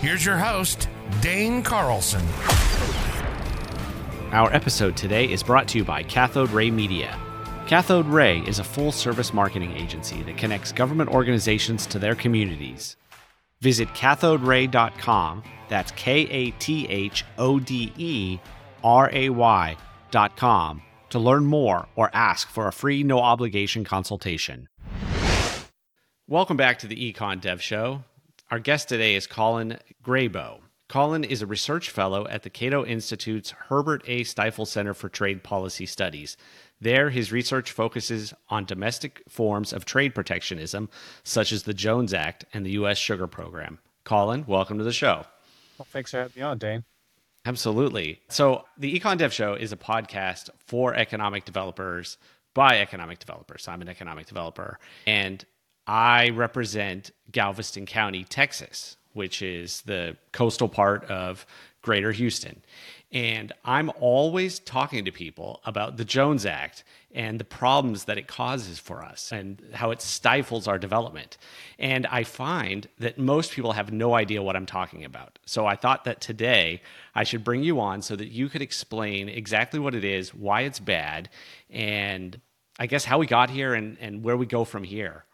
Here's your host, Dane Carlson. Our episode today is brought to you by KathodeRay Media. KathodeRay is a full service marketing agency that connects government organizations to their communities. Visit kathoderay.com, that's K A T H O D E R A Y.com, to learn more or ask for a free no obligation consultation. Welcome back to the Econ Dev Show. Our guest today is Colin Grabow. Colin is a research fellow at the Cato Institute's Herbert A. Stiefel Center for Trade Policy Studies. There, his research focuses on domestic forms of trade protectionism, such as the Jones Act and the U.S. Sugar Program. Colin, welcome to the show. Well, thanks for having me on, Dane. Absolutely. So, the Econ Dev Show is a podcast for economic developers by economic developers. So, I'm an economic developer, and I represent Galveston County, Texas, which is the coastal part of greater Houston. And I'm always talking to people about the Jones Act and the problems that it causes for us and how it stifles our development. And I find that most people have no idea what I'm talking about. So I thought that today I should bring you on so that you could explain exactly what it is, why it's bad, and I guess how we got here and, and where we go from here.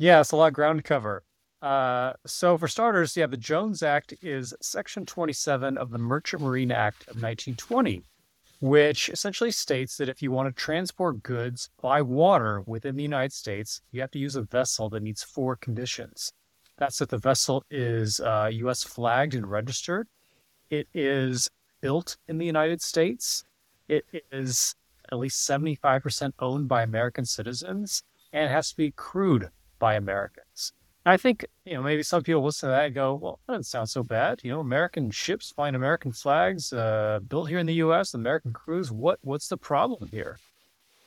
Yeah, it's a lot of ground to cover. Uh, so, for starters, yeah, the Jones Act is Section 27 of the Merchant Marine Act of 1920, which essentially states that if you want to transport goods by water within the United States, you have to use a vessel that meets four conditions. That's that the vessel is uh, U.S. flagged and registered, it is built in the United States, it is at least 75% owned by American citizens, and it has to be crewed by Americans. I think, you know, maybe some people listen to that and go, well, that doesn't sound so bad. You know, American ships flying American flags, uh, built here in the U.S., American crews. What, what's the problem here?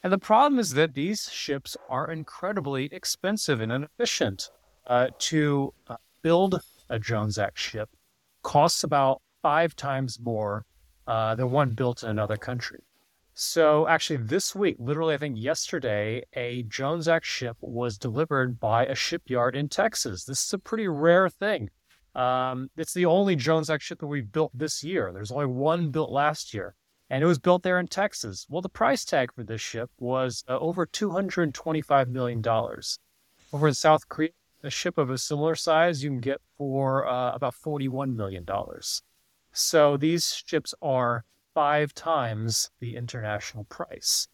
And the problem is that these ships are incredibly expensive and inefficient. Uh, to uh, build a Jones Act ship costs about five times more uh, than one built in another country. So actually, this week, literally, I think yesterday, a Jones Act ship was delivered by a shipyard in Texas. This is a pretty rare thing. Um, it's the only Jones Act ship that we've built this year. There's only one built last year, and it was built there in Texas. Well, the price tag for this ship was uh, over $225 million. Over in South Korea, a ship of a similar size you can get for uh, about $41 million. So these ships are five times the international price.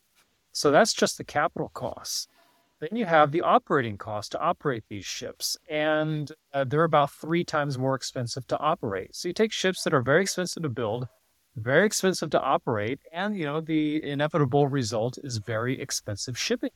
So that's just the capital costs. Then you have the operating cost to operate these ships, and uh, they're about three times more expensive to operate. So you take ships that are very expensive to build, very expensive to operate, and you know the inevitable result is very expensive shipping.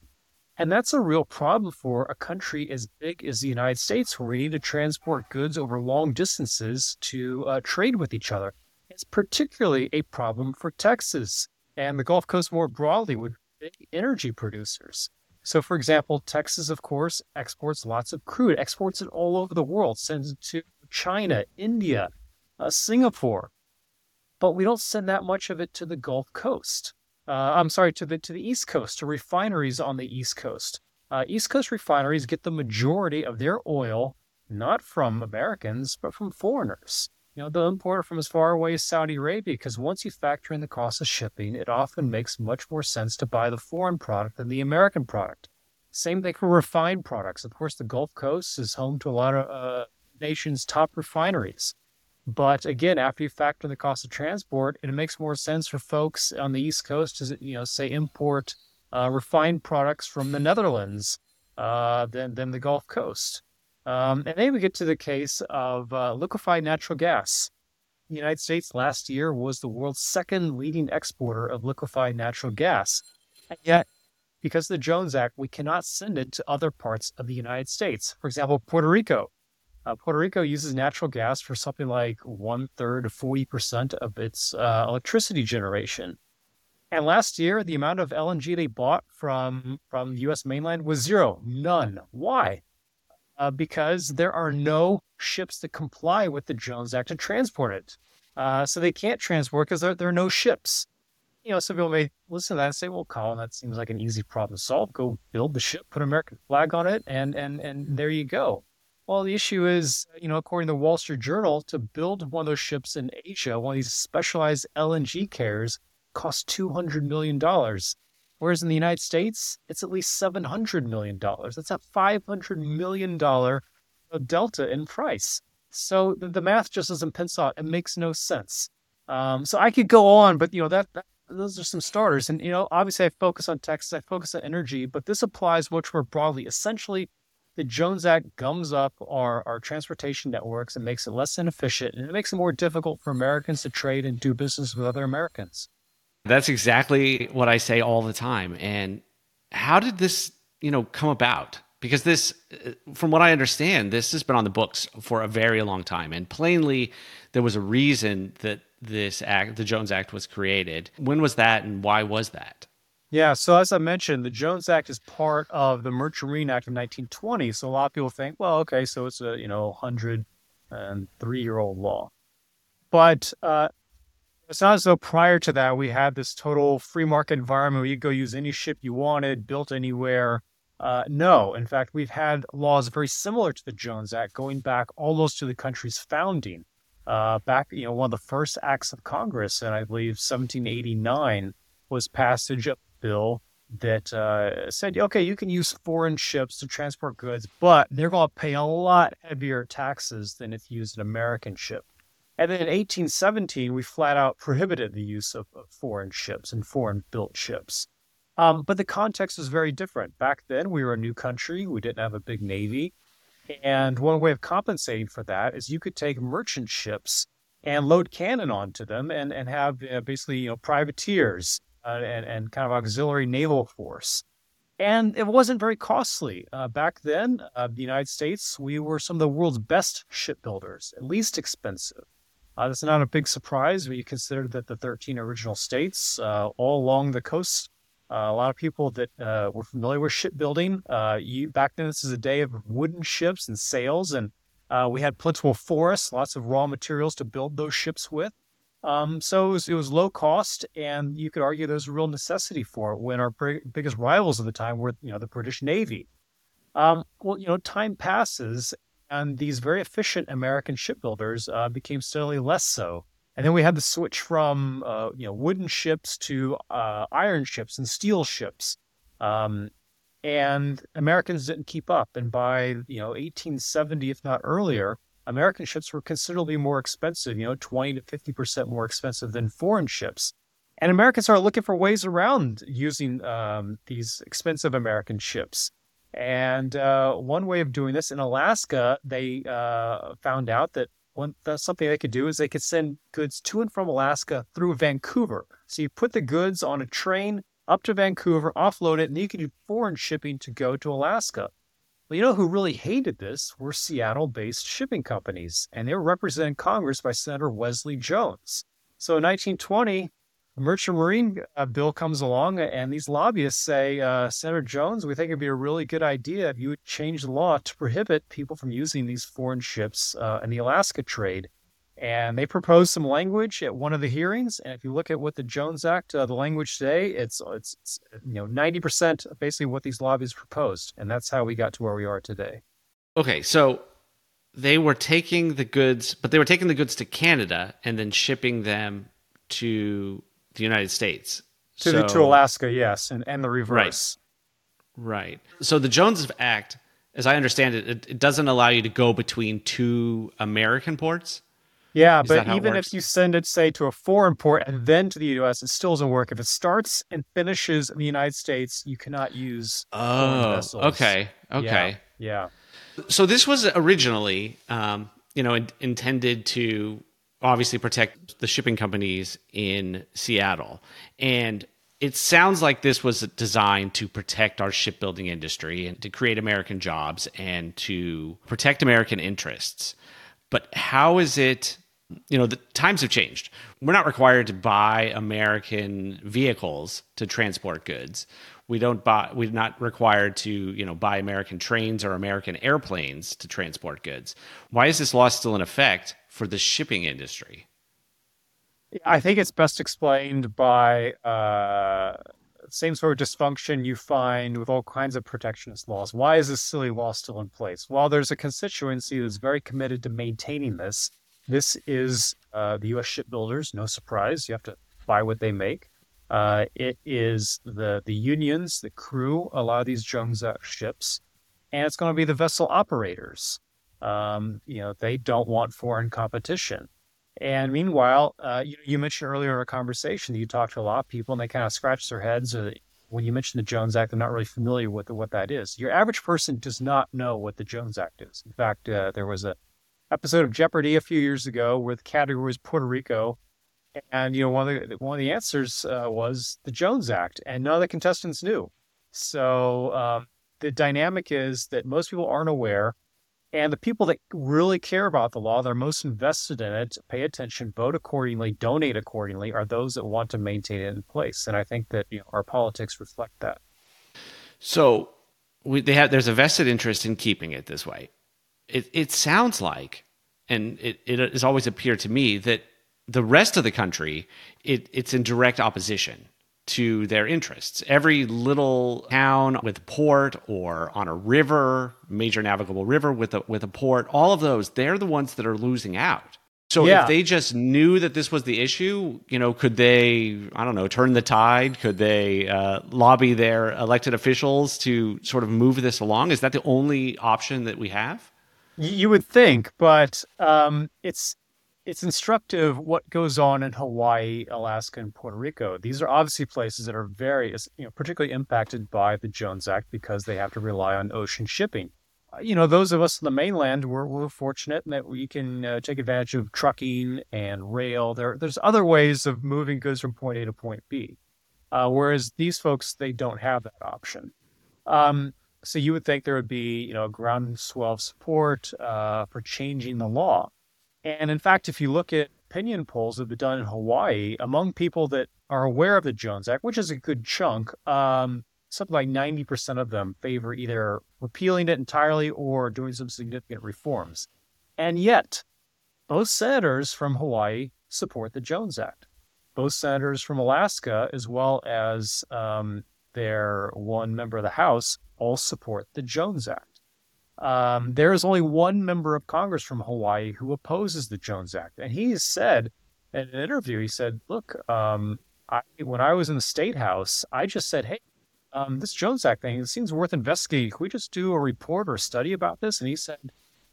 And that's a real problem for a country as big as the United States, where we need to transport goods over long distances to uh, trade with each other. It's particularly a problem for Texas and the Gulf Coast more broadly with big energy producers. So, for example, Texas, of course, exports lots of crude, exports it all over the world, sends it to China, India, uh, Singapore. But we don't send that much of it to the Gulf Coast. Uh, I'm sorry, to the to the East Coast, to refineries on the East Coast. Uh, East Coast refineries get the majority of their oil not from Americans, but from foreigners you know, they'll import from as far away as Saudi Arabia because once you factor in the cost of shipping, it often makes much more sense to buy the foreign product than the American product. Same thing for refined products. Of course, the Gulf Coast is home to a lot of uh, nation's top refineries. But again, after you factor in the cost of transport, it makes more sense for folks on the East Coast to, you know, say import uh, refined products from the Netherlands uh, than than the Gulf Coast. Um, and then we get to the case of uh, liquefied natural gas. The United States last year was the world's second leading exporter of liquefied natural gas. And yet, because of the Jones Act, we cannot send it to other parts of the United States. For example, Puerto Rico. Uh, Puerto Rico uses natural gas for something like one third to 40% of its uh, electricity generation. And last year, the amount of LNG they bought from, from the US mainland was zero, none. Why? Uh, because there are no ships that comply with the Jones Act to transport it. Uh, so they can't transport because there, there are no ships. You know, some people may listen to that and say, well, Colin, that seems like an easy problem to solve. Go build the ship, put an American flag on it, and, and, and there you go. Well, the issue is, you know, according to the Wall Street Journal, to build one of those ships in Asia, one of these specialized LNG carriers, costs $200 million. Whereas in the United States, it's at least $700 million. That's a $500 million delta in price. So the, math just doesn't pencil out. It makes no sense. Um, so I could go on, but you know that, that, those are some starters. And you know, obviously, I focus on Texas, I focus on energy, but this applies much more broadly. Essentially, the Jones Act gums up our, our transportation networks and makes it less inefficient, and it makes it more difficult for Americans to trade and do business with other Americans. That's exactly what I say all the time. And how did this, you know, come about? Because this, uh, from what I understand, this has been on the books for a very long time, and plainly, there was a reason that this act, the Jones Act, was created. When was that, and why was that? Yeah, so as I mentioned, the Jones Act is part of the Merchant Marine Act of 1920. So a lot of people think, well, okay, so it's a you know 103 year old law, but uh, it's not as though prior to that we had this total free market environment where you go use any ship you wanted, built anywhere. Uh, no, in fact, we've had laws very similar to the Jones Act going back almost to the country's founding. Uh, back, you know, one of the first acts of Congress, and I believe 1789 was passage of a bill that uh, said, okay, you can use foreign ships to transport goods, but they're going to pay a lot heavier taxes than if you use an American ship. And then in 1817, we flat out prohibited the use of, of foreign ships and foreign built ships. Um, but the context was very different. Back then, we were a new country. We didn't have a big navy. And one way of compensating for that is you could take merchant ships and load cannon onto them and, and have uh, basically you know privateers uh, and, and kind of auxiliary naval force. And it wasn't very costly. Uh, back then, uh, the United States, we were some of the world's best shipbuilders, at least expensive. Uh, that's not a big surprise when you consider that the 13 original states, uh, all along the coast, uh, a lot of people that uh, were familiar with shipbuilding. Uh, you, back then, this is a day of wooden ships and sails, and uh, we had plentiful forests, lots of raw materials to build those ships with. Um, so it was, it was, low cost, and you could argue there's a real necessity for it when our biggest rivals at the time were, you know, the British Navy. Um, well, you know, time passes, and these very efficient American shipbuilders uh, became steadily less so. And then we had the switch from uh, you know wooden ships to uh, iron ships and steel ships, um, and Americans didn't keep up. And by you know 1870, if not earlier, American ships were considerably more expensive. You know, 20 to 50 percent more expensive than foreign ships. And Americans are looking for ways around using um, these expensive American ships. And uh, one way of doing this in Alaska, they uh, found out that one that's something they could do is they could send goods to and from Alaska through Vancouver. So you put the goods on a train up to Vancouver, offload it, and you can do foreign shipping to go to Alaska. Well, you know who really hated this were Seattle-based shipping companies, and they were represented in Congress by Senator Wesley Jones. So in 1920, the merchant marine uh, bill comes along, and these lobbyists say, uh, Senator Jones, we think it'd be a really good idea if you would change the law to prohibit people from using these foreign ships uh, in the Alaska trade. And they proposed some language at one of the hearings. And if you look at what the Jones Act, uh, the language today, it's, it's, it's you know ninety percent basically what these lobbyists proposed, and that's how we got to where we are today. Okay, so they were taking the goods, but they were taking the goods to Canada and then shipping them to the United States. To, so, the, to Alaska, yes, and, and the reverse. Right. right. So the Jones Act, as I understand it, it, it doesn't allow you to go between two American ports. Yeah, Is but even if you send it, say, to a foreign port and then to the U.S., it still doesn't work. If it starts and finishes in the United States, you cannot use. Oh, okay, okay, yeah, yeah. So this was originally, um, you know, in, intended to obviously protect the shipping companies in Seattle. And it sounds like this was designed to protect our shipbuilding industry and to create American jobs and to protect American interests. But how is it? You know, the times have changed. We're not required to buy American vehicles to transport goods. We don't buy. We're not required to, you know, buy American trains or American airplanes to transport goods. Why is this law still in effect for the shipping industry? I think it's best explained by uh, same sort of dysfunction you find with all kinds of protectionist laws. Why is this silly law still in place? Well, there's a constituency that's very committed to maintaining this. This is uh, the U.S. shipbuilders. No surprise, you have to buy what they make. Uh, it is the the unions, the crew, a lot of these Jones Act ships, and it's going to be the vessel operators. Um, you know, they don't want foreign competition. And meanwhile, uh, you, you, mentioned earlier in our conversation that you talked to a lot of people and they kind of scratch their heads. Or when you mention the Jones Act, they're not really familiar with what that is. Your average person does not know what the Jones Act is. In fact, uh, there was a episode of Jeopardy a few years ago where the category was Puerto Rico, and you know one of the one of the answers uh, was the Jones Act, and none of the contestants knew. So um, the dynamic is that most people aren't aware and the people that really care about the law, they're most invested in it, pay attention, vote accordingly, donate accordingly, are those that want to maintain it in place. And I think that you know, our politics reflect that. So we, they have there's a vested interest in keeping it this way. It, it sounds like, and it, it has always appeared to me that the rest of the country, it, it's in direct opposition to their interests. Every little town with port or on a river, major navigable river with a with a port, all of those, they're the ones that are losing out. So yeah. if they just knew that this was the issue, you know, could they, I don't know, turn the tide? Could they uh, lobby their elected officials to sort of move this along? Is that the only option that we have? You would think, but um, it's it's instructive what goes on in Hawaii, Alaska, and Puerto Rico. These are obviously places that are very, you know, particularly impacted by the Jones Act because they have to rely on ocean shipping. Uh, you know, those of us in the mainland, we're, we're fortunate in that we can uh, take advantage of trucking and rail. There, there's other ways of moving goods from point A to point B. Uh, whereas these folks, they don't have that option. Um, so you would think there would be, you know, groundswell support uh, for changing the law. And in fact, if you look at opinion polls that have been done in Hawaii among people that are aware of the Jones Act, which is a good chunk, um, something like 90% of them favor either repealing it entirely or doing some significant reforms. And yet, both senators from Hawaii support the Jones Act. Both senators from Alaska, as well as um, their one member of the House, all support the Jones Act. Um, there is only one member of Congress from Hawaii who opposes the Jones Act, and he has said in an interview, he said, "Look, um, I, when I was in the state house, I just said, hey, um, this Jones Act thing, it seems worth investigating. Can we just do a report or a study about this?" And he said,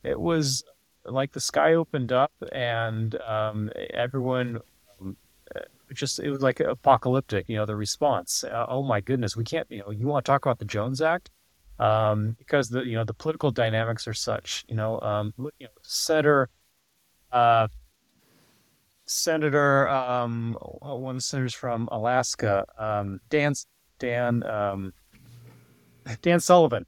"It was like the sky opened up, and um, everyone." Um, just it was like apocalyptic, you know, the response. Uh, oh my goodness, we can't, you know, you want to talk about the Jones Act? Um, because the you know the political dynamics are such. You know, um, you know Senator, uh, Senator, um, one of the senators from Alaska, um, Dan Dan um, Dan Sullivan,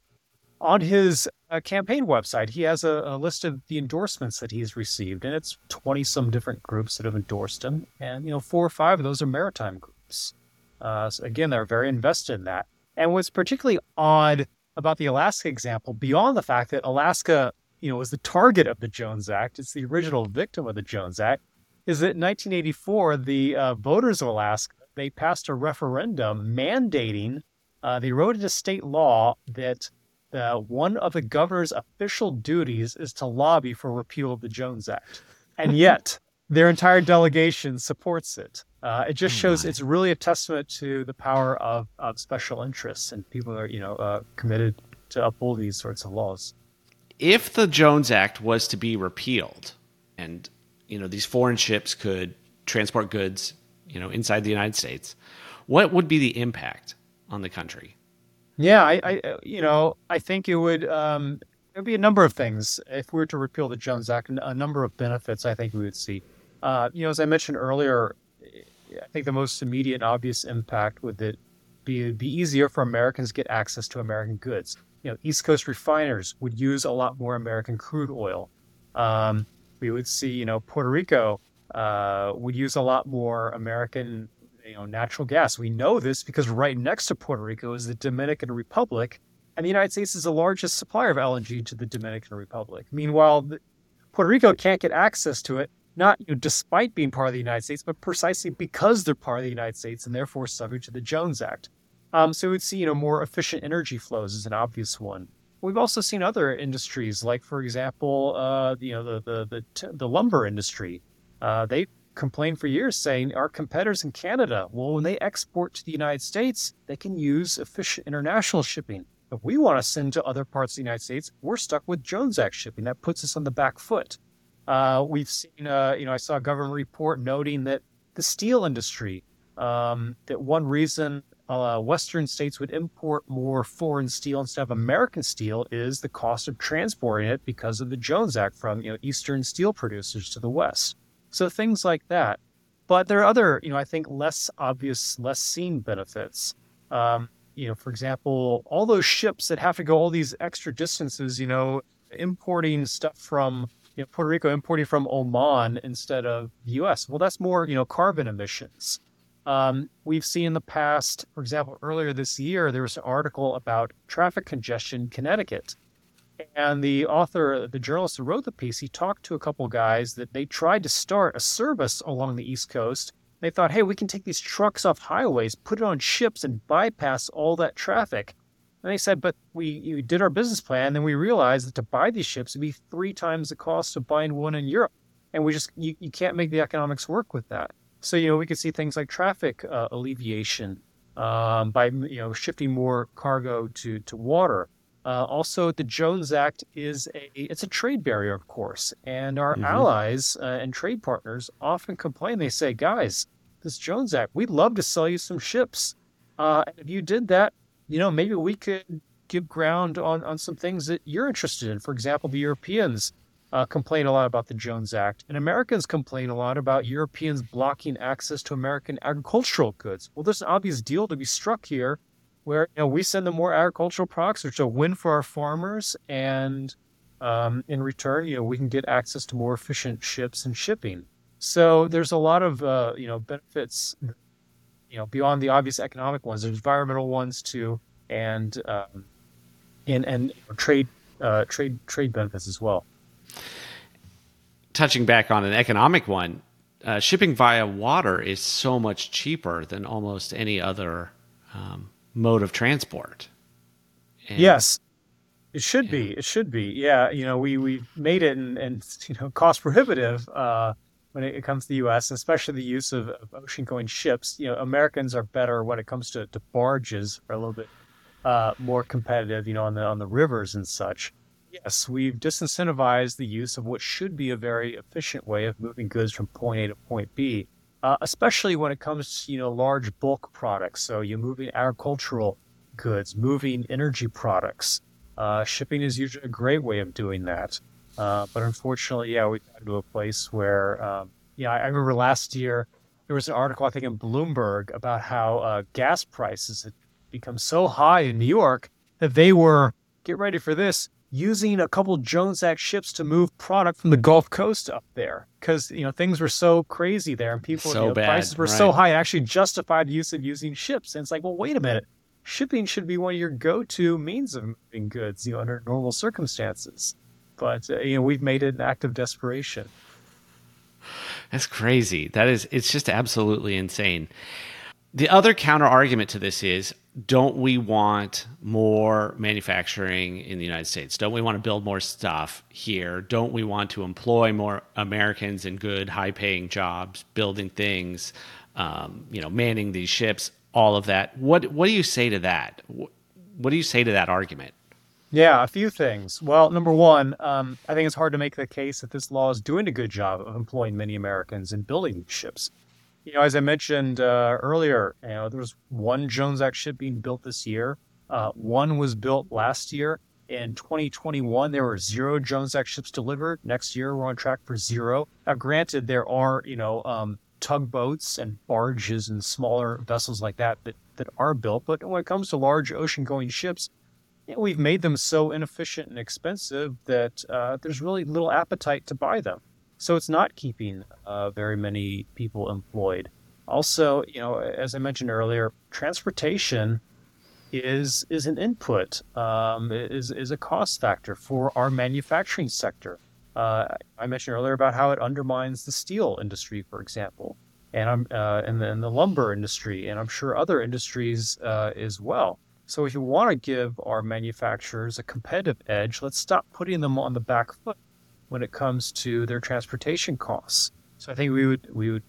on his uh, campaign website, he has a, a, list of the endorsements that he's received, and it's twenty some different groups that have endorsed him, and you know four or five of those are maritime groups. Uh, so again, they're very invested in that. And what's particularly odd about the Alaska example, beyond the fact that Alaska, you know, was the target of the Jones Act, it's the original victim of the Jones Act, is that in 1984, the uh, voters of Alaska they passed a referendum mandating. Uh, they wrote into state law that uh, one of the governor's official duties is to lobby for repeal of the Jones Act, and yet their entire delegation supports it. Uh, it just oh shows it's really a testament to the power of, of special interests and people are you know uh, committed to uphold these sorts of laws. If the Jones Act was to be repealed, and you know these foreign ships could transport goods, you know, inside the United States, what would be the impact on the country? Yeah, I, I you know, I think it would um, there'd be a number of things if we were to repeal the Jones Act. A number of benefits I think we would see. Uh, you know, as I mentioned earlier, I think the most immediate and obvious impact would it be be easier for Americans to get access to American goods. You know, East Coast refiners would use a lot more American crude oil. Um, we would see, you know, Puerto Rico uh, would use a lot more American, you know, natural gas. We know this because right next to Puerto Rico is the Dominican Republic, and the United States is the largest supplier of LNG to the Dominican Republic. Meanwhile, Puerto Rico can't get access to it, not you know, despite being part of the United States, but precisely because they're part of the United States and therefore subject to the Jones Act. Um, so we'd see you know more efficient energy flows is an obvious one. We've also seen other industries, like for example, uh, you know the the the, t- the lumber industry. Uh, they complained for years, saying our competitors in Canada, well, when they export to the United States, they can use efficient international shipping. If we want to send to other parts of the United States, we're stuck with Jones Act shipping. That puts us on the back foot. Uh, we've seen, uh, you know, I saw a government report noting that the steel industry, um, that one reason uh, Western states would import more foreign steel instead of American steel is the cost of transporting it because of the Jones Act from you know Eastern steel producers to the West. So things like that. But there are other, you know, I think less obvious, less seen benefits. Um, you know, for example, all those ships that have to go all these extra distances, you know, importing stuff from you know, Puerto Rico, importing from Oman instead of the U.S. Well, that's more, you know, carbon emissions. Um, we've seen in the past, for example, earlier this year, there was an article about traffic congestion in Connecticut. And the author, the journalist who wrote the piece, he talked to a couple guys that they tried to start a service along the East Coast. They thought, hey, we can take these trucks off highways, put it on ships, and bypass all that traffic. And they said, but we, we did our business plan, and then we realized that to buy these ships would be three times the cost of buying one in Europe. And we just, you, you can't make the economics work with that. So, you know, we could see things like traffic uh, alleviation um, by, you know, shifting more cargo to, to water. Uh, also, the Jones Act is a it's a trade barrier, of course, and our mm-hmm. allies uh, and trade partners often complain. They say, "Guys, this Jones Act, we'd love to sell you some ships, uh, and if you did that, you know, maybe we could give ground on on some things that you're interested in. For example, the Europeans uh, complain a lot about the Jones Act, and Americans complain a lot about Europeans blocking access to American agricultural goods. Well, there's an obvious deal to be struck here, where you know we send them more agricultural products, which are a win for our farmers, and um, in return, you know, we can get access to more efficient ships and shipping. So there's a lot of uh, you know benefits, you know, beyond the obvious economic ones. There's environmental ones too, and um, and and trade uh, trade trade benefits as well touching back on an economic one, uh, shipping via water is so much cheaper than almost any other um, mode of transport. And, yes, it should yeah. be. It should be. Yeah, you know, we we made it and, and you know cost prohibitive uh, when it, comes to the U.S., especially the use of, of ocean-going ships. You know, Americans are better when it comes to, to barges, are a little bit uh, more competitive. You know, on the on the rivers and such. Yes, we've disincentivized the use of what should be a very efficient way of moving goods from point A to point B, uh, especially when it comes to you know large bulk products. So you're moving agricultural goods, moving energy products. Uh, shipping is usually a great way of doing that. Uh, but unfortunately, yeah, we've gotten to a place where, um, yeah, I remember last year there was an article I think in Bloomberg about how uh, gas prices had become so high in New York that they were get ready for this using a couple Jones Act ships to move product from the Gulf Coast up there because you know things were so crazy there and people so you know, bad, prices were right. so high it actually justified the use of using ships. And it's like well wait a minute. Shipping should be one of your go-to means of moving goods you know under normal circumstances but uh, you know we've made it an act of desperation that's crazy that is it's just absolutely insane the other counter argument to this is don't we want more manufacturing in the United States? Don't we want to build more stuff here? Don't we want to employ more Americans in good, high-paying jobs, building things, um, you know, manning these ships, all of that? What What do you say to that? What do you say to that argument? Yeah, a few things. Well, number one, um, I think it's hard to make the case that this law is doing a good job of employing many Americans in building ships you know, as I mentioned uh, earlier, you know, there was one Jones Act ship being built this year. Uh, one was built last year. In 2021, there were zero Jones Act ships delivered. Next year, we're on track for zero. Now, granted, there are, you know, um, tugboats and barges and smaller vessels like that that, that are built. But when it comes to large ocean going ships, you know, we've made them so inefficient and expensive that uh, there's really little appetite to buy them. So it's not keeping uh, very many people employed. Also, you know, as I mentioned earlier, transportation is is an input, um, is is a cost factor for our manufacturing sector. Uh, I mentioned earlier about how it undermines the steel industry, for example, and I'm uh, and, the, the lumber industry, and I'm sure other industries uh, as well. So if you want to give our manufacturers a competitive edge, let's stop putting them on the back foot when it comes to their transportation costs. So I think we would we would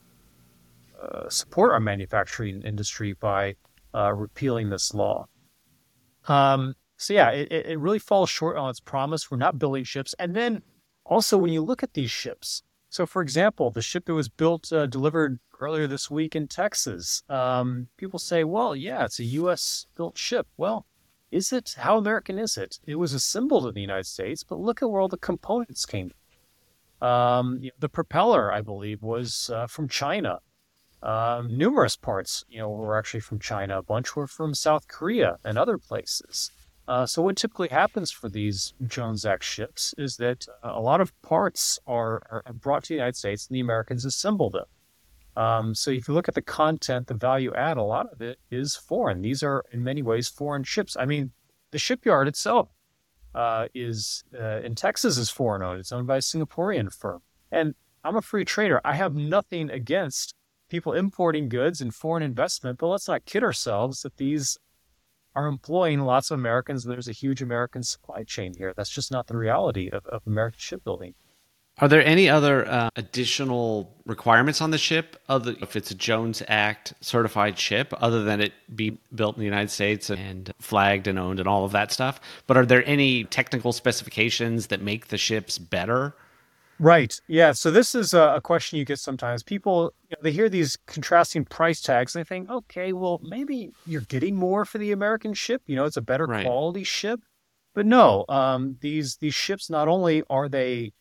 uh, support our manufacturing industry by uh, repealing this law. Um, so yeah, it, it really falls short on its promise. We're not building ships, and then also when you look at these ships. So, for example, the ship that was built, uh, delivered earlier this week in Texas, um, people say, well, yeah, it's a U.S. built ship. Well, is it? How American is it? It was assembled in the United States, but look at where all the components came. Um, the propeller, I believe, was uh, from China. Um, numerous parts, you know, were actually from China. A bunch were from South Korea and other places. Uh, so what typically happens for these Jones Act ships is that uh, a lot of parts are, are, brought to the United States and the Americans assemble them. Um, so if you look at the content, the value add, a lot of it is foreign. These are in many ways foreign ships. I mean, the shipyard itself uh, is uh, in Texas is foreign owned. It's owned by a Singaporean firm. And I'm a free trader. I have nothing against people importing goods and foreign investment, but let's not kid ourselves that these are employing lots of Americans. There's a huge American supply chain here. That's just not the reality of, of American shipbuilding. Are there any other uh, additional requirements on the ship, other if it's a Jones Act certified ship, other than it be built in the United States and flagged and owned and all of that stuff? But are there any technical specifications that make the ships better? Right. Yeah. So this is a question you get sometimes. People, you know, they hear these contrasting price tags and they think, okay, well, maybe you're getting more for the American ship. You know, it's a better right. quality ship. But no, um, these these ships not only are they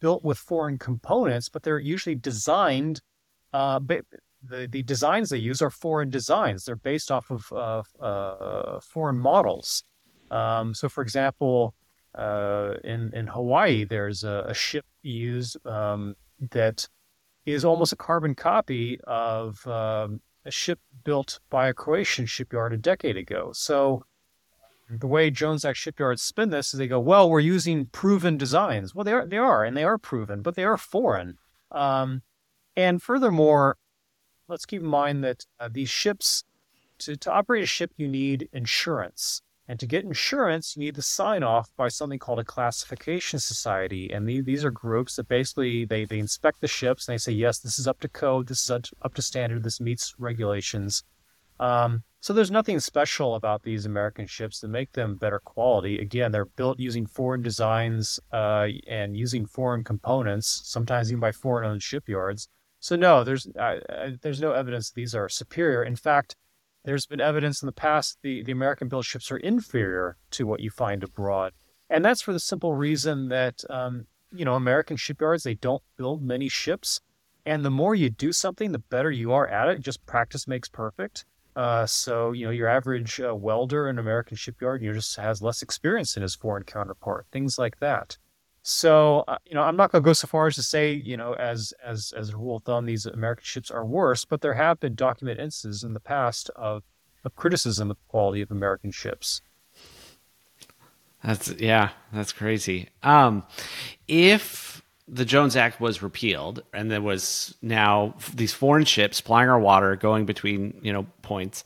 built with foreign components, but they're usually designed. Uh, the the designs they use are foreign designs. They're based off of uh, uh, foreign models. Um, so, for example, uh, in in Hawaii, there's a, a ship used um, that is almost a carbon copy of um, a ship built by a Croatian shipyard a decade ago. So the way Jones Act shipyards spin this is they go, well, we're using proven designs. Well, they are, they are, and they are proven, but they are foreign. Um, and furthermore, let's keep in mind that uh, these ships, to, to operate a ship, you need insurance. And to get insurance, you need to sign off by something called a classification society. And the, these are groups that basically they, they inspect the ships and they say, yes, this is up to code, this is up to standard, this meets regulations. Um, so there's nothing special about these American ships that make them better quality. Again, they're built using foreign designs uh, and using foreign components, sometimes even by foreign-owned shipyards. So no, there's uh, there's no evidence these are superior. In fact, there's been evidence in the past the, the American-built ships are inferior to what you find abroad, and that's for the simple reason that um, you know American shipyards they don't build many ships, and the more you do something, the better you are at it. Just practice makes perfect. Uh, so you know your average uh, welder in an American shipyard, you know, just has less experience than his foreign counterpart. Things like that. So uh, you know, I'm not going to go so far as to say you know, as as as a rule of thumb, these American ships are worse, but there have been documented instances in the past of of criticism of the quality of American ships. That's yeah, that's crazy. Um, if the Jones Act was repealed, and there was now these foreign ships plying our water, going between you know points.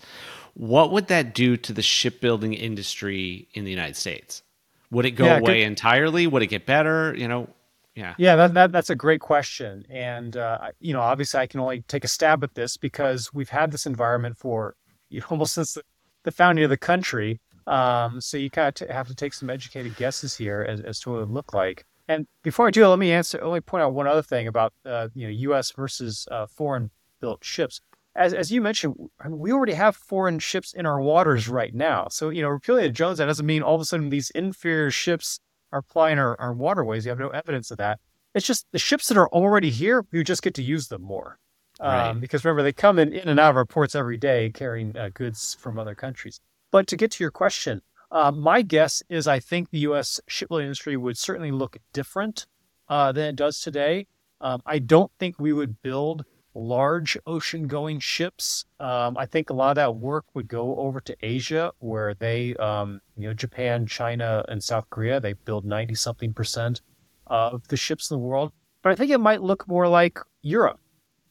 What would that do to the shipbuilding industry in the United States? Would it go yeah, away good. entirely? Would it get better? You know, yeah, yeah. That, that that's a great question, and uh, you know, obviously, I can only take a stab at this because we've had this environment for you know, almost since the, the founding of the country. Um, so you kind of t- have to take some educated guesses here as, as to what it would look like. And before I do, let me answer. Let me point out one other thing about uh, you know U.S. versus uh, foreign built ships. As, as you mentioned, we already have foreign ships in our waters right now. So you know, repealing the Jones Act doesn't mean all of a sudden these inferior ships are plying our, our waterways. You have no evidence of that. It's just the ships that are already here. We just get to use them more. Um, Because remember, they come in, in and out of our ports every day carrying uh, goods from other countries. But to get to your question, uh, my guess is I think the U.S. shipbuilding industry would certainly look different uh, than it does today. Um, I don't think we would build large ocean going ships. Um, I think a lot of that work would go over to Asia, where they, um, you know, Japan, China, and South Korea, they build 90 something percent of the ships in the world. But I think it might look more like Europe,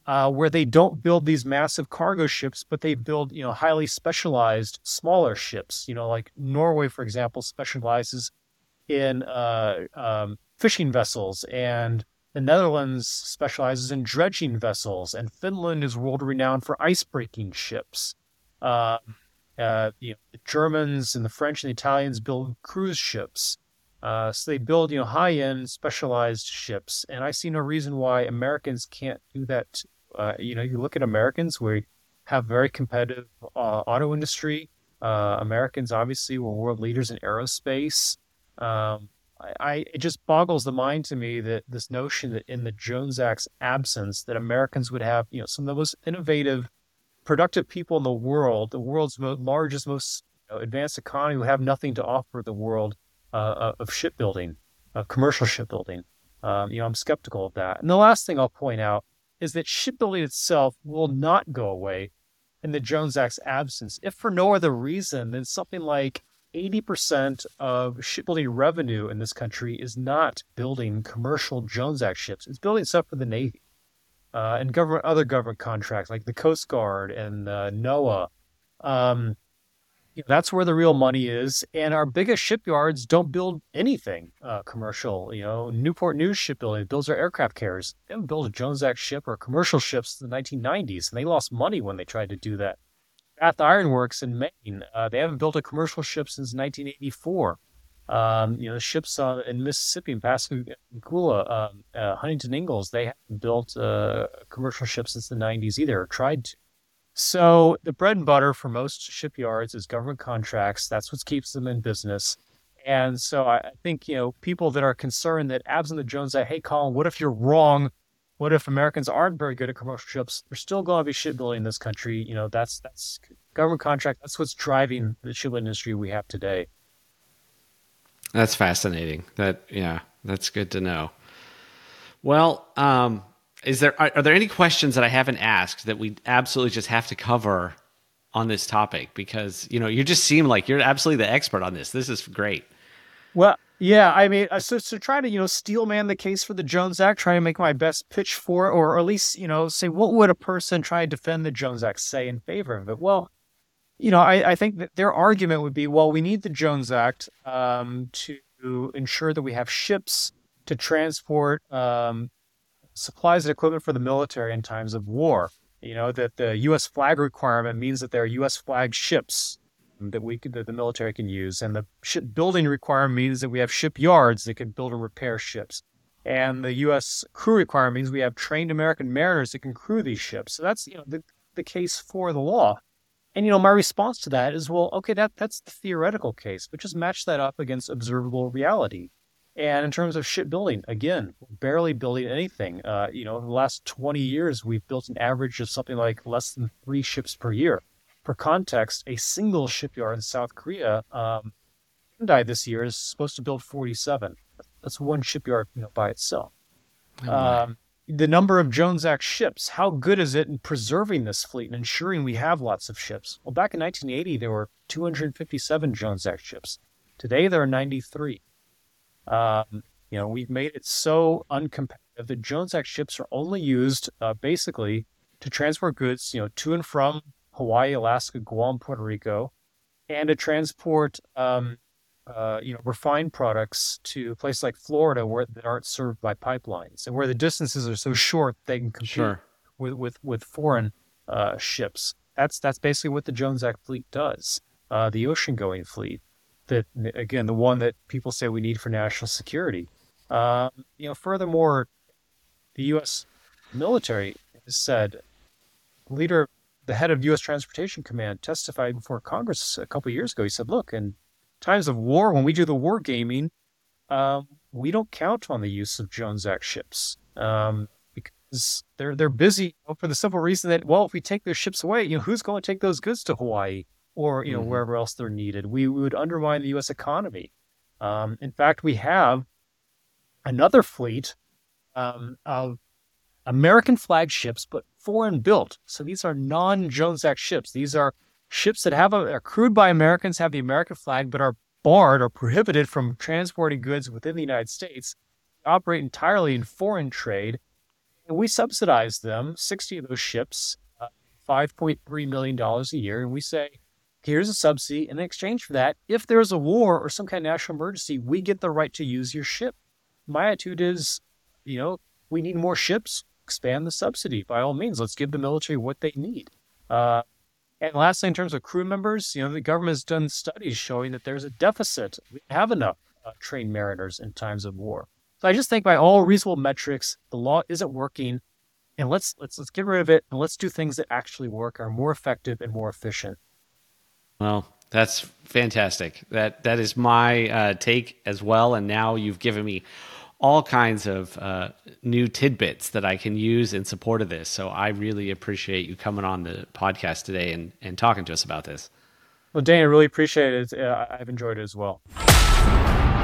uh, where they don't build these massive cargo ships, but they build, you know, highly specialized smaller ships. You know, like Norway, for example, specializes in uh, um, fishing vessels, and the Netherlands specializes in dredging vessels, and Finland is world renowned for ice breaking ships. Uh, uh, you know, the Germans and the French and the Italians build cruise ships. Uh, so they build, you know, high-end specialized ships, and I see no reason why Americans can't do that. Uh, you know, you look at Americans, we have very competitive uh, auto industry. Uh, Americans obviously were world leaders in aerospace. Um, I, it just boggles the mind to me that this notion that in the Jones Act's absence, that Americans would have, you know, some of the most innovative, productive people in the world, the world's mo- largest, most you know, advanced economy, would have nothing to offer the world uh, of shipbuilding, of commercial shipbuilding. Um, you know, I'm skeptical of that. And the last thing I'll point out is that shipbuilding itself will not go away in the Jones Act's absence, if for no other reason than something like 80% of shipbuilding revenue in this country is not building commercial Jones Act ships. It's building stuff for the Navy uh, and government, other government contracts like the Coast Guard and uh, NOAA. Um, you know, that's where the real money is. And our biggest shipyards don't build anything uh, commercial. You know, Newport News Shipbuilding builds their aircraft carriers. They haven't built a Jones Act ship or commercial ships in the 1990s, and they lost money when they tried to do that. Bath Iron Works in Maine, uh, they haven't built a commercial ship since 1984. Um, you know, ships uh, in Mississippi and Pascagoula, um, uh, Huntington Ingalls, they haven't built uh, commercial ships since the 90s either, or tried to. So the bread and butter for most shipyards is government contracts. That's what keeps them in business. And so I think, you know, people that are concerned that absent the Jones Act, hey, Colin, what if you're wrong? What if Americans aren't very good at commercial ships? There's still going to be shipbuilding in this country. You know, that's that's government contract. That's what's driving the shipbuilding industry we have today. That's fascinating. That yeah, that's good to know. Well, um, is there are, are there any questions that I haven't asked that we absolutely just have to cover on this topic? Because you know, you just seem like you're absolutely the expert on this. This is great. Well, yeah, I mean, uh, so so try to you know steel man the case for the Jones Act, try to make my best pitch for, it, or at least you know say what would a person try to defend the Jones Act say in favor of it? Well, you know, I, I think that their argument would be, well, we need the Jones Act um, to ensure that we have ships to transport um, supplies and equipment for the military in times of war. You know that the U.S. flag requirement means that there are U.S. flag ships that we could, that the military can use, and the shipbuilding requirement means that we have shipyards that can build and repair ships. And the U.S. crew requirement means we have trained American mariners that can crew these ships. So that's you know the, the case for the law. And you know my response to that is, well, okay, that that's the theoretical case, but just match that up against observable reality. And in terms of shipbuilding, again, barely building anything. Uh, you know, the last 20 years, we've built an average of something like less than three ships per year. For context, a single shipyard in South Korea, um, Hyundai this year is supposed to build 47. That's one shipyard, you know, by itself. Um, the number of Jones Act ships, how good is it in preserving this fleet and ensuring we have lots of ships? Well, back in 1980, there were 257 Jones Act ships. Today, there are 93. Um, you know, we've made it so uncompetitive that Jones Act ships are only used uh, basically to transport goods, you know, to and from Hawaii, Alaska, Guam, Puerto Rico, and to transport, um, uh, you know, refined products to places like Florida where that aren't served by pipelines and where the distances are so short they can compete Sure. with with with foreign uh, ships. That's that's basically what the Jones Act fleet does. Uh, the ocean-going fleet, that again, the one that people say we need for national security. Um, you know, furthermore, the U.S. military has said, leader, the head of U.S. Transportation Command, testified before Congress a couple of years ago. He said, "Look, in times of war, when we do the war gaming, um, we don't count on the use of Jones Act ships um, because because they're they're busy for the simple reason that well, if we take those ships away, you know, who's going to take those goods to Hawaii or you know mm-hmm. wherever else they're needed? We, we would undermine the U.S. economy. Um, in fact, we have another fleet um, of American flagships, but foreign built. So these are non Jones Act ships. These are ships that have a, are crewed by Americans, have the American flag, but are barred or prohibited from transporting goods within the United States, they operate entirely in foreign trade. And we subsidize them, 60 of those ships, uh, $5.3 million a year. And we say, here's a subsidy. In exchange for that, if there's a war or some kind of national emergency, we get the right to use your ship. My attitude is, you know, we need more ships, expand the subsidy by all means. Let's give the military what they need. Uh, and lastly, in terms of crew members, you know, the government has done studies showing that there's a deficit. We have enough uh, trained mariners in times of war. So I just think by all reasonable metrics, the law isn't working, and let's let's let's get rid of it and let's do things that actually work, are more effective and more efficient. Well, that's fantastic. That that is my uh, take as well. And now you've given me all kinds of uh, new tidbits that I can use in support of this. So I really appreciate you coming on the podcast today and, and talking to us about this. Well, Dan, I really appreciate it. Uh, I've enjoyed it as well.